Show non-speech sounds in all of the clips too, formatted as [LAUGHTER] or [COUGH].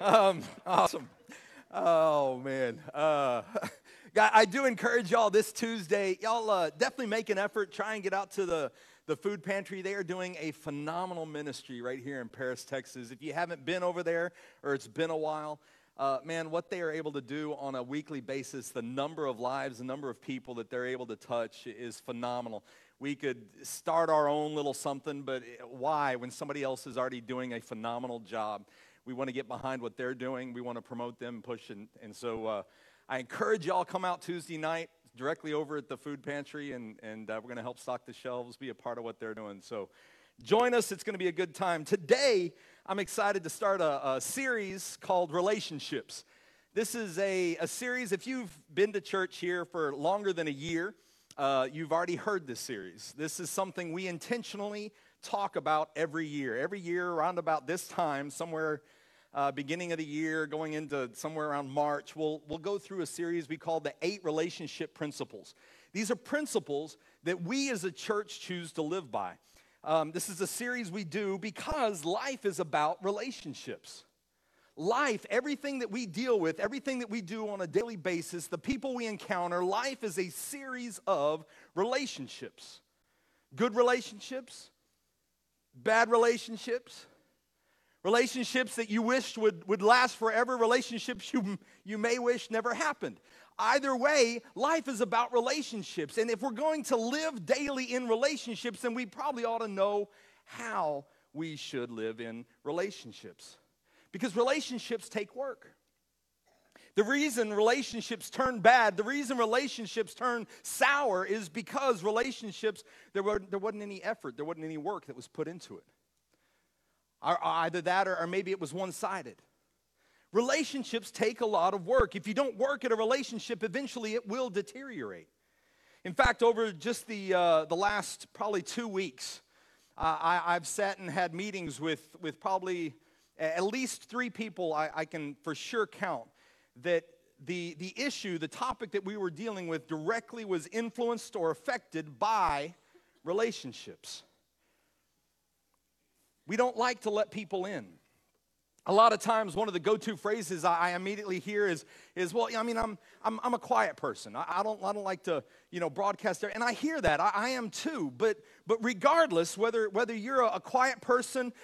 Um, [LAUGHS] awesome. Oh man. Uh, [LAUGHS] I do encourage y'all this Tuesday. Y'all uh, definitely make an effort. Try and get out to the the food pantry. They are doing a phenomenal ministry right here in Paris, Texas. If you haven't been over there or it's been a while, uh, man, what they are able to do on a weekly basis, the number of lives, the number of people that they're able to touch is phenomenal. We could start our own little something, but why when somebody else is already doing a phenomenal job? We want to get behind what they're doing. We want to promote them, push, and, and so uh, I encourage y'all come out Tuesday night directly over at the food pantry, and, and uh, we're going to help stock the shelves, be a part of what they're doing. So join us. It's going to be a good time. Today, I'm excited to start a, a series called Relationships. This is a, a series, if you've been to church here for longer than a year, uh, you've already heard this series. This is something we intentionally talk about every year. Every year, around about this time, somewhere uh, beginning of the year, going into somewhere around March, we'll, we'll go through a series we call the Eight Relationship Principles. These are principles that we as a church choose to live by. Um, this is a series we do because life is about relationships life, everything that we deal with, everything that we do on a daily basis, the people we encounter, life is a series of relationships. Good relationships, bad relationships, relationships that you wished would, would last forever, relationships you, you may wish never happened. Either way, life is about relationships. And if we're going to live daily in relationships, then we probably ought to know how we should live in relationships because relationships take work. The reason relationships turn bad, the reason relationships turn sour is because relationships, there, were, there wasn't any effort, there wasn't any work that was put into it. Or either that or, or maybe it was one sided. Relationships take a lot of work. If you don't work at a relationship, eventually it will deteriorate. In fact, over just the, uh, the last probably two weeks, uh, I, I've sat and had meetings with, with probably at least three people I, I can for sure count that the, the issue, the topic that we were dealing with directly was influenced or affected by relationships. We don't like to let people in. A lot of times, one of the go to phrases I, immediately hear is, is well, I mean, I'm, I'm, I'm a quiet person. I, I, don't, I don't like to, you know, broadcast there. And I hear that. I, I am too. But, but regardless, whether, whether you're a, a quiet person,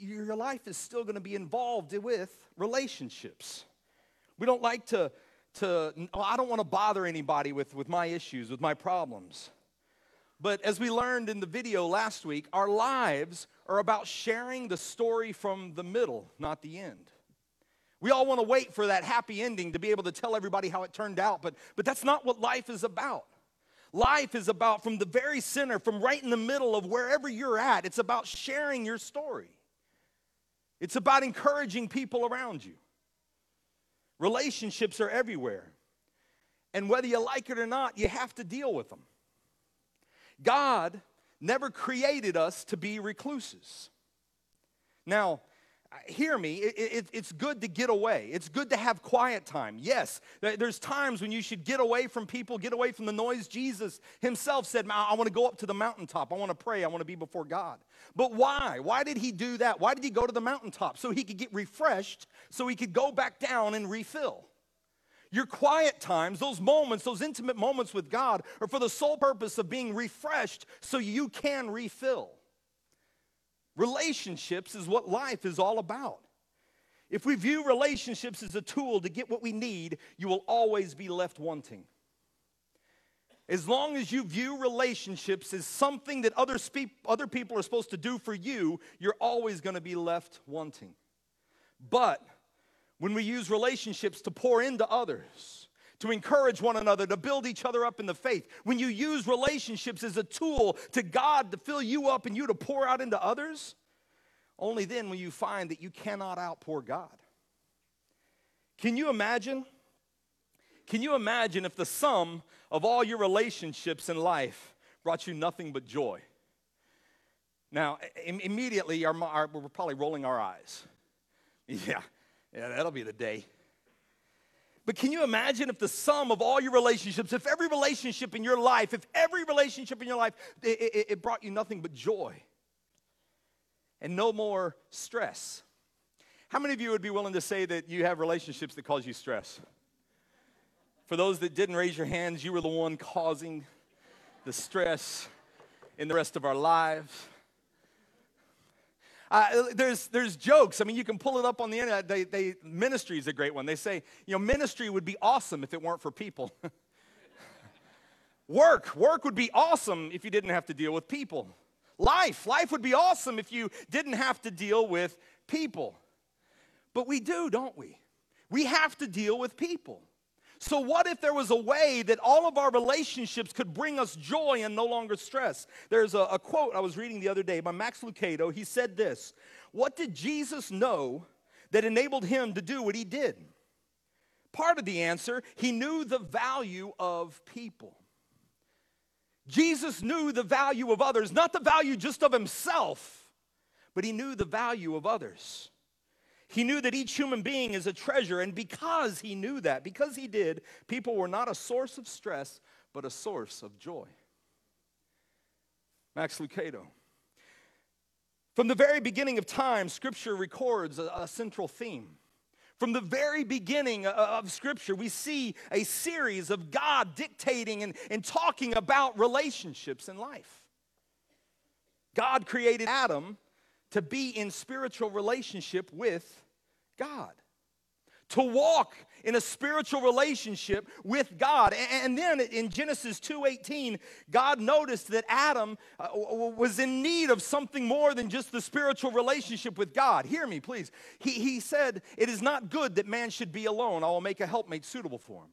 your life is still going to be involved with relationships. We don't like to, to oh, I don't want to bother anybody with, with my issues, with my problems. But as we learned in the video last week, our lives are about sharing the story from the middle, not the end. We all want to wait for that happy ending to be able to tell everybody how it turned out, but, but that's not what life is about. Life is about from the very center, from right in the middle of wherever you're at, it's about sharing your story. It's about encouraging people around you. Relationships are everywhere. And whether you like it or not, you have to deal with them. God never created us to be recluses. Now, hear me, it, it, it's good to get away. It's good to have quiet time. Yes, there's times when you should get away from people, get away from the noise. Jesus himself said, I want to go up to the mountaintop. I want to pray. I want to be before God. But why? Why did he do that? Why did he go to the mountaintop? So he could get refreshed, so he could go back down and refill. Your quiet times, those moments, those intimate moments with God, are for the sole purpose of being refreshed so you can refill. Relationships is what life is all about. If we view relationships as a tool to get what we need, you will always be left wanting. As long as you view relationships as something that other, spe- other people are supposed to do for you, you're always going to be left wanting. But when we use relationships to pour into others, to encourage one another, to build each other up in the faith. When you use relationships as a tool to God to fill you up and you to pour out into others, only then will you find that you cannot outpour God. Can you imagine? Can you imagine if the sum of all your relationships in life brought you nothing but joy? Now, immediately, our, our, we're probably rolling our eyes. [LAUGHS] Yeah, yeah, that'll be the day. But can you imagine if the sum of all your relationships, if every relationship in your life, if every relationship in your life, it, it, it brought you nothing but joy and no more stress? How many of you would be willing to say that you have relationships that cause you stress? For those that didn't raise your hands, you were the one causing the stress in the rest of our lives. Uh, there's, there's jokes. I mean, you can pull it up on the internet. They, they, ministry is a great one. They say, you know, ministry would be awesome if it weren't for people. [LAUGHS] work, work would be awesome if you didn't have to deal with people. Life, life would be awesome if you didn't have to deal with people. But we do, don't we? We have to deal with people. So, what if there was a way that all of our relationships could bring us joy and no longer stress? There's a, a, quote I was reading the other day by Max Lucado. He said this What did Jesus know that enabled him to do what he did? Part of the answer, he knew the value of people. Jesus knew the value of others, not the value just of himself, but he knew the value of others. He knew that each human being is a treasure, and because he knew that, because he did, people were not a source of stress, but a source of joy. Max Lucado. From the very beginning of time, Scripture records a, a central theme. From the very beginning uh, uh, of Scripture, we see a series of God dictating and, and talking about relationships in life. God created Adam to be in spiritual relationship with God. To walk in a spiritual relationship with God. And then in Genesis 2:18, God noticed that Adam uh, was in need of something more than just the spiritual relationship with God. Hear me, please. He, he said, It is not good that man should be alone. I will make a helpmate suitable for him.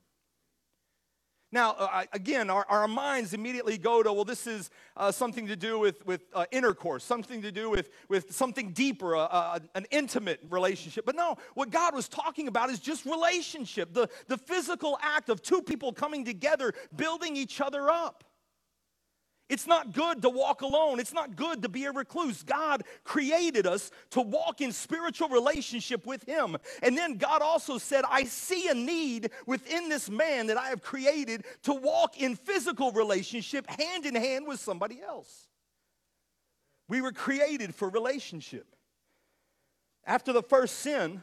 Now, uh, again, our, our minds immediately go to, well, this is uh, something to do with, with uh, intercourse, something to do with, with something deeper, uh, uh, an intimate relationship. But no, what God was talking about is just relationship, the, the physical act of two people coming together, building each other up. It's not good to walk alone. It's not good to be a recluse. God created us to walk in spiritual relationship with Him. And then God also said, I see a need within this man that I have created to walk in physical relationship hand in hand with somebody else. We were created for relationship. After the first sin,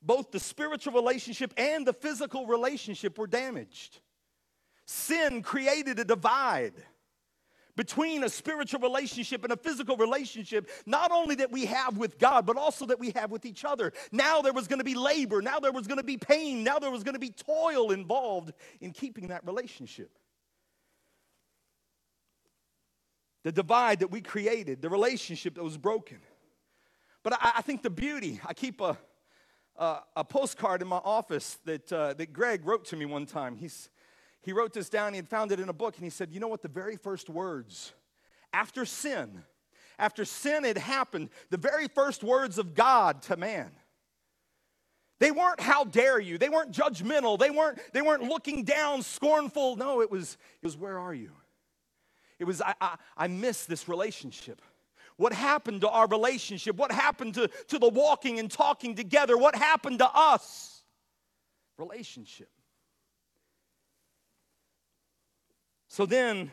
both the spiritual relationship and the physical relationship were damaged. Sin created a divide between a spiritual relationship and a physical relationship, not only that we have with God, but also that we have with each other. Now there was going to be labor, now there was going to be pain, now there was going to be toil involved in keeping that relationship. The divide that we created, the relationship that was broken. But I, I think the beauty, I keep a, a, a postcard in my office that, uh, that Greg wrote to me one time. He's, he wrote this down, he had found it in a book, and he said, You know what? The very first words after sin, after sin had happened, the very first words of God to man. They weren't how dare you. They weren't judgmental. They weren't, they weren't looking down, scornful. No, it was, it was where are you? It was, I, I, I miss this relationship. What happened to our relationship? What happened to, to the walking and talking together? What happened to us? Relationship. So then,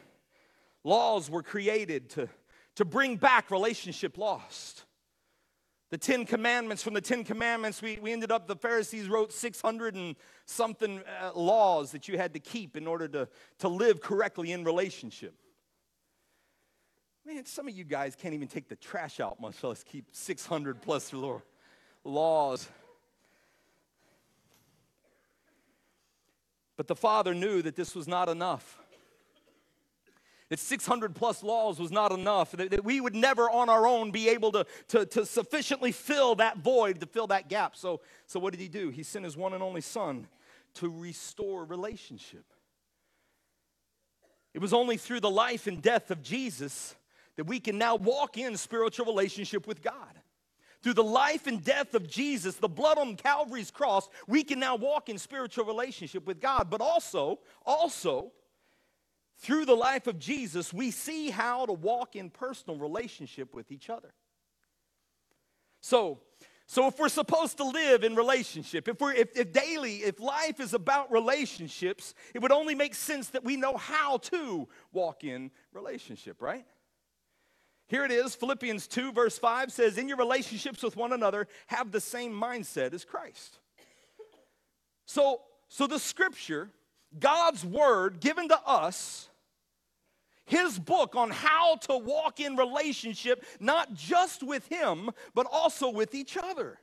laws were created to, to bring back relationship lost. The Ten Commandments, from the Ten Commandments, we, we ended up, the Pharisees wrote 600 and something uh, laws that you had to keep in order to, to live correctly in relationship. Man, some of you guys can't even take the trash out, much less keep 600 plus laws. But the Father knew that this was not enough that 600 plus laws was not enough, that, that, we would never on our own be able to, to, to sufficiently fill that void, to fill that gap. So, so, what did he do? He sent his one and only Son to restore relationship. It was only through the life and death of Jesus that we can now walk in spiritual relationship with God. Through the life and death of Jesus, the blood on Calvary's cross, we can now walk in spiritual relationship with God. But also, also, through the life of Jesus, we see how to walk in personal relationship with each other. So, so if we're supposed to live in relationship, if we're if, if daily, if life is about relationships, it would only make sense that we know how to walk in relationship, right? Here it is Philippians 2, verse 5 says, In your relationships with one another, have the same mindset as Christ. So, so the scripture, God's word given to us, his book on how to walk in relationship, not just with him, but also with each other.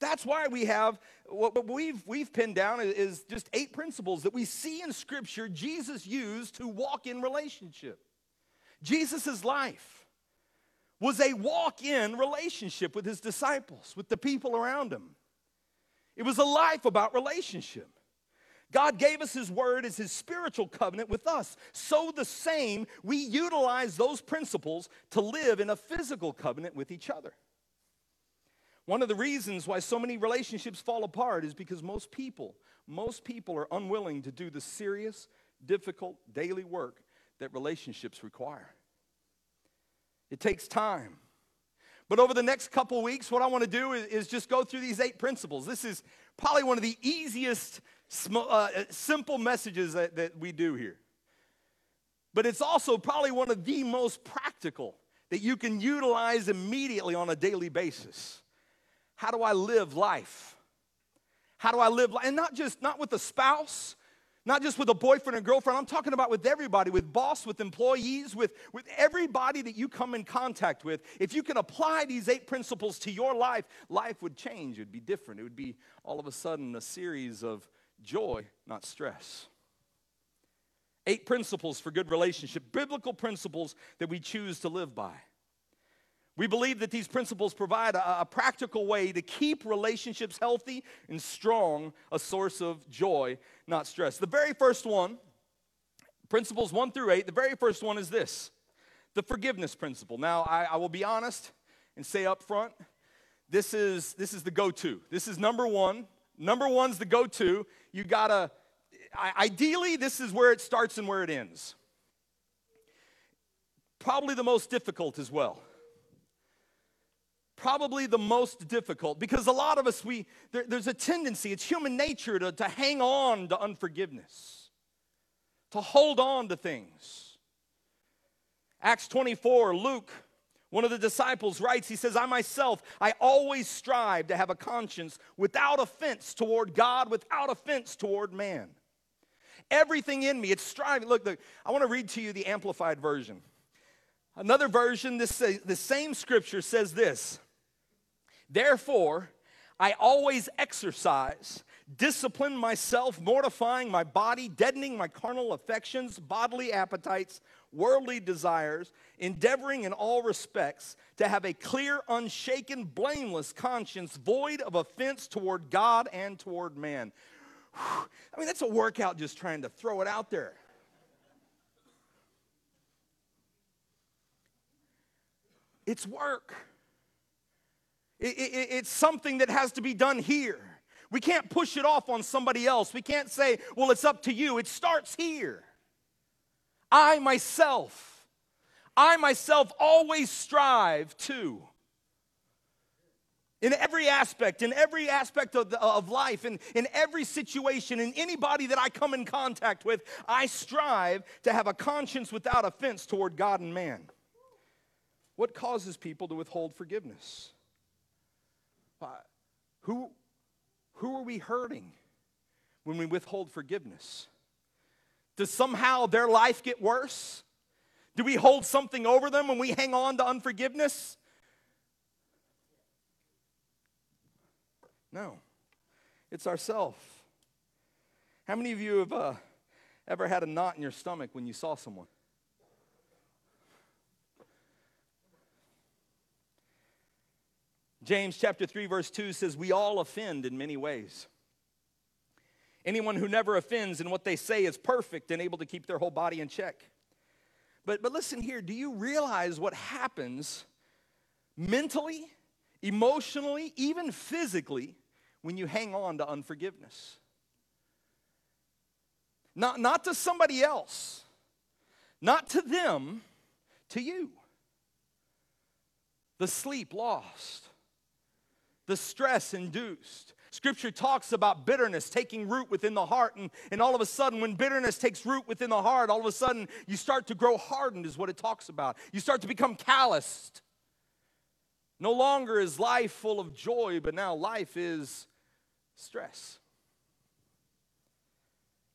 That's why we have what we've, we've pinned down is just eight principles that we see in Scripture Jesus used to walk in relationship. Jesus' life was a walk in relationship with his disciples, with the people around him. It was a life about relationship. God gave us His word as His spiritual covenant with us. So, the same, we utilize those principles to live in a physical covenant with each other. One of the reasons why so many relationships fall apart is because most people, most people are unwilling to do the serious, difficult daily work that relationships require. It takes time. But over the next couple weeks, what I want to do is, is, just go through these eight principles. This is probably one of the easiest, sm- uh, simple messages that, that we do here. But it's also probably one of the most practical that you can utilize immediately on a daily basis. How do I live life? How do I live life? And not just, not with a spouse, not just with a boyfriend or girlfriend. I'm talking about with everybody, with boss, with employees, with, with everybody that you come in contact with. If you can apply these eight principles to your life, life would change. It would be different. It would be all of a sudden a series of joy, not stress. Eight principles for good relationship, biblical principles that we choose to live by. We believe that these principles provide a, a, practical way to keep relationships healthy and strong, a source of joy, not stress. The very first one, principles one through eight, the very first one is this the forgiveness principle. Now, I, I will be honest and say up front, this is, this is the go to. This is number one. Number one's the go to. You gotta, ideally, this is where it starts and where it ends. Probably the most difficult as well probably the most difficult because a lot of us we there, there's a tendency it's human nature to, to hang on to unforgiveness to hold on to things acts 24 luke one of the disciples writes he says i myself i always strive to have a conscience without offense toward god without offense toward man. Everything in me it's striving. Look, look i want to read to you the amplified version. Another version, this, the same scripture says this Therefore, I always exercise, discipline myself, mortifying my body, deadening my carnal affections, bodily appetites, worldly desires, endeavoring in all respects to have a clear, unshaken, blameless conscience, void of offense toward God and toward man. Whew. I mean, that's a workout just trying to throw it out there. It's work. It, it, it's something that has to be done here. We can't push it off on somebody else. We can't say, well, it's up to you. It starts here. I myself, I myself always strive to. In every aspect, in every aspect of, the, of life, in, in every situation, in anybody that I come in contact with, I strive to have a conscience without offense toward God and man. What causes people to withhold forgiveness? Who, who are we hurting when we withhold forgiveness? Does somehow their life get worse? Do we hold something over them when we hang on to unforgiveness? No, it's ourself. How many of you have uh, ever had a knot in your stomach when you saw someone? James chapter 3 verse 2 says we all offend in many ways. Anyone who never offends and what they say is perfect and able to keep their whole body in check. But but listen here, do you realize what happens mentally, emotionally, even physically when you hang on to unforgiveness? Not, not to somebody else, not to them, to you. The sleep lost, the stress induced. Scripture talks about bitterness taking root within the heart, and, and all of a sudden, when bitterness takes root within the heart, all of a sudden you start to grow hardened, is what it talks about. You start to become calloused. No longer is life full of joy, but now life is stress.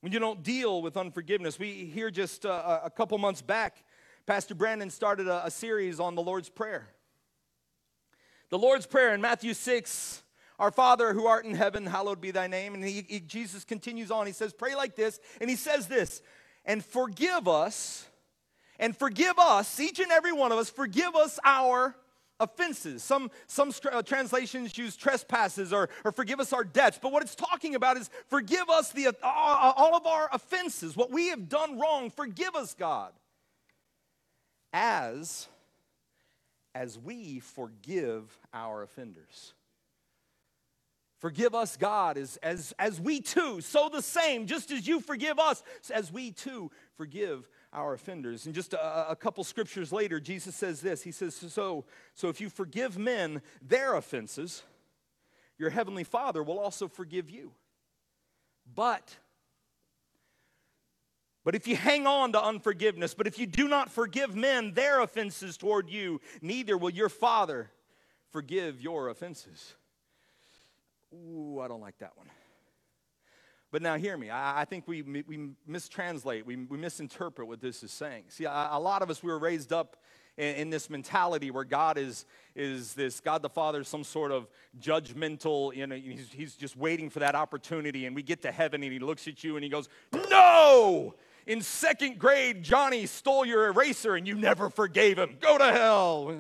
When you don't deal with unforgiveness, we hear just uh, a couple months back, Pastor Brandon started a, a series on the Lord's Prayer. The Lord's Prayer in Matthew 6 our Father who art in heaven, hallowed be thy name. And he, he, Jesus continues on. He says, Pray like this. And he says this, and forgive us, and forgive us, each and every one of us, forgive us our offenses. Some, some uh, translations use trespasses or, or forgive us our debts. But what it's talking about is forgive us the, uh, all of our offenses, what we have done wrong. Forgive us, God. As, as we forgive our offenders. Forgive us, God, as, as, as we too, so the same, just as you forgive us, as we too forgive our offenders. And just a, a, couple scriptures later, Jesus says this He says, so, so if you forgive men their offenses, your heavenly Father will also forgive you. But, but if you hang on to unforgiveness, but if you do not forgive men their offenses toward you, neither will your Father forgive your offenses. Ooh, I don't like that one. But now, hear me. I, I think we, we mistranslate, we, we misinterpret what this is saying. See, a, a lot of us, we were raised up in, in, this mentality where God is, is this, God the Father, some sort of judgmental, you know, he's, he's just waiting for that opportunity. And we get to heaven and he looks at you and he goes, No! In second grade, Johnny stole your eraser and you never forgave him. Go to hell.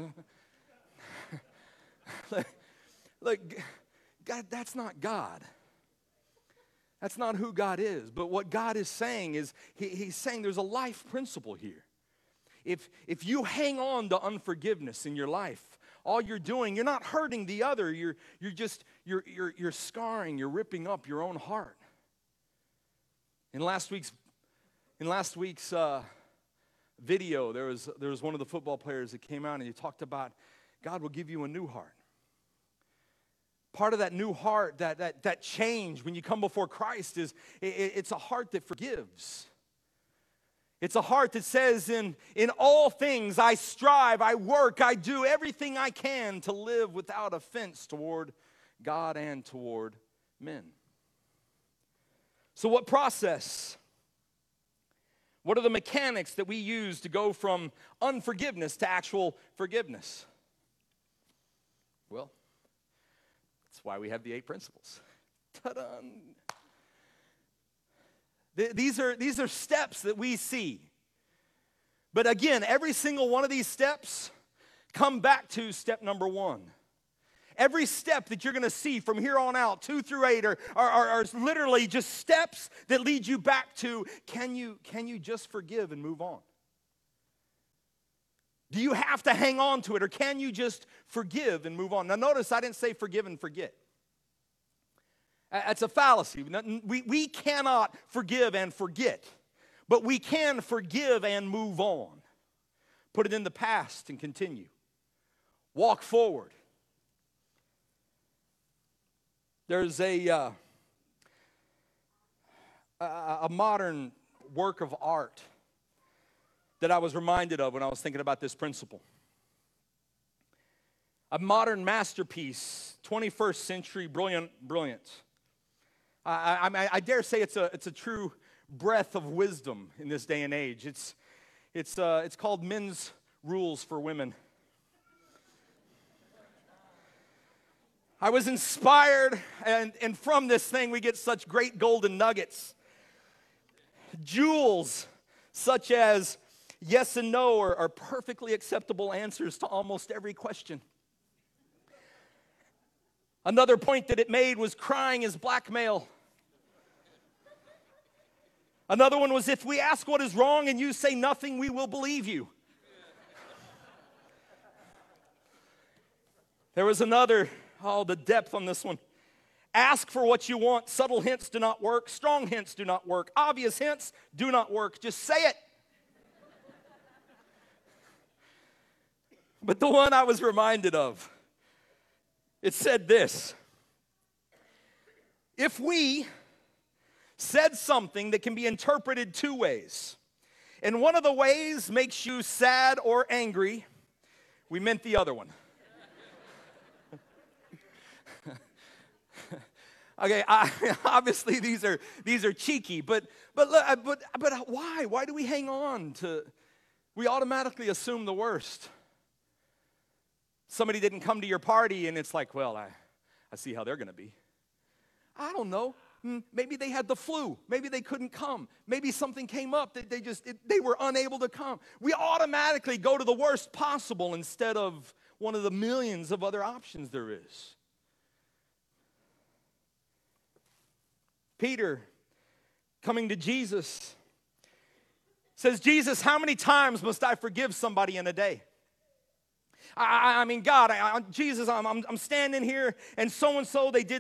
[LAUGHS] look, God, that's not God. That's not who God is. But what God is saying is, he, He's saying there's a life principle here. If, if you hang on to unforgiveness in your life, all you're doing, you're not hurting the other, you're, you're just, you're, you're, you're scarring, you're ripping up your own heart. In last week's, in last week's uh, video, there was, there was one of the football players that came out and he talked about God will give you a new heart part of that new heart, that, that, that change when you come before Christ is it, it's a heart that forgives. It's a heart that says, in, in all things I strive, I work, I do everything I can to live without offense toward God and toward men. So, what process? What are the mechanics that we use to go from unforgiveness to actual forgiveness? Well, that's why we have the eight principles. Ta-da! These are, these are steps that we see. But again, every single one of these steps come back to step number one. Every step that you're going to see from here on out, two through eight, are, are, are, are, literally just steps that lead you back to can you, can you just forgive and move on? Do you have to hang on to it or can you just forgive and move on? Now, notice I didn't say forgive and forget. That's a fallacy. We, we cannot forgive and forget, but we can forgive and move on. Put it in the past and continue. Walk forward. There's a, uh, a modern work of art that I was reminded of when I was thinking about this principle. A modern masterpiece, 21st century brilliant brilliance. I, I, I, dare say it's a, it's a true breath of wisdom in this day and age. It's, it's, uh, it's called Men's Rules for Women. I was inspired, and, and from this thing, we get such great golden nuggets. Jewels such as yes and no are, are perfectly acceptable answers to almost every question. Another point that it made was crying is blackmail. Another one was if we ask what is wrong and you say nothing, we will believe you. There was another, oh, the depth on this one. Ask for what you want. Subtle hints do not work. Strong hints do not work. Obvious hints do not work. Just say it. But the one I was reminded of It said this If we said something that can be interpreted two ways, and one of the ways makes you sad or angry, we meant the other one. [LAUGHS] okay, I, [LAUGHS] obviously these are these are cheeky, but but but but why? Why do we hang on to? We automatically assume the worst. Somebody didn't come to your party, and it's like, well, I, I see how they're going to be. I don't know. Hmm, maybe they had the flu. Maybe they couldn't come. Maybe something came up that they just it, they were unable to come. We automatically go to the worst possible instead of one of the millions of other options there is. Peter coming to Jesus says, Jesus, how many times must I forgive somebody in a day? I, I mean, God, I, Jesus, I'm, I'm, I'm standing here and so and so, they did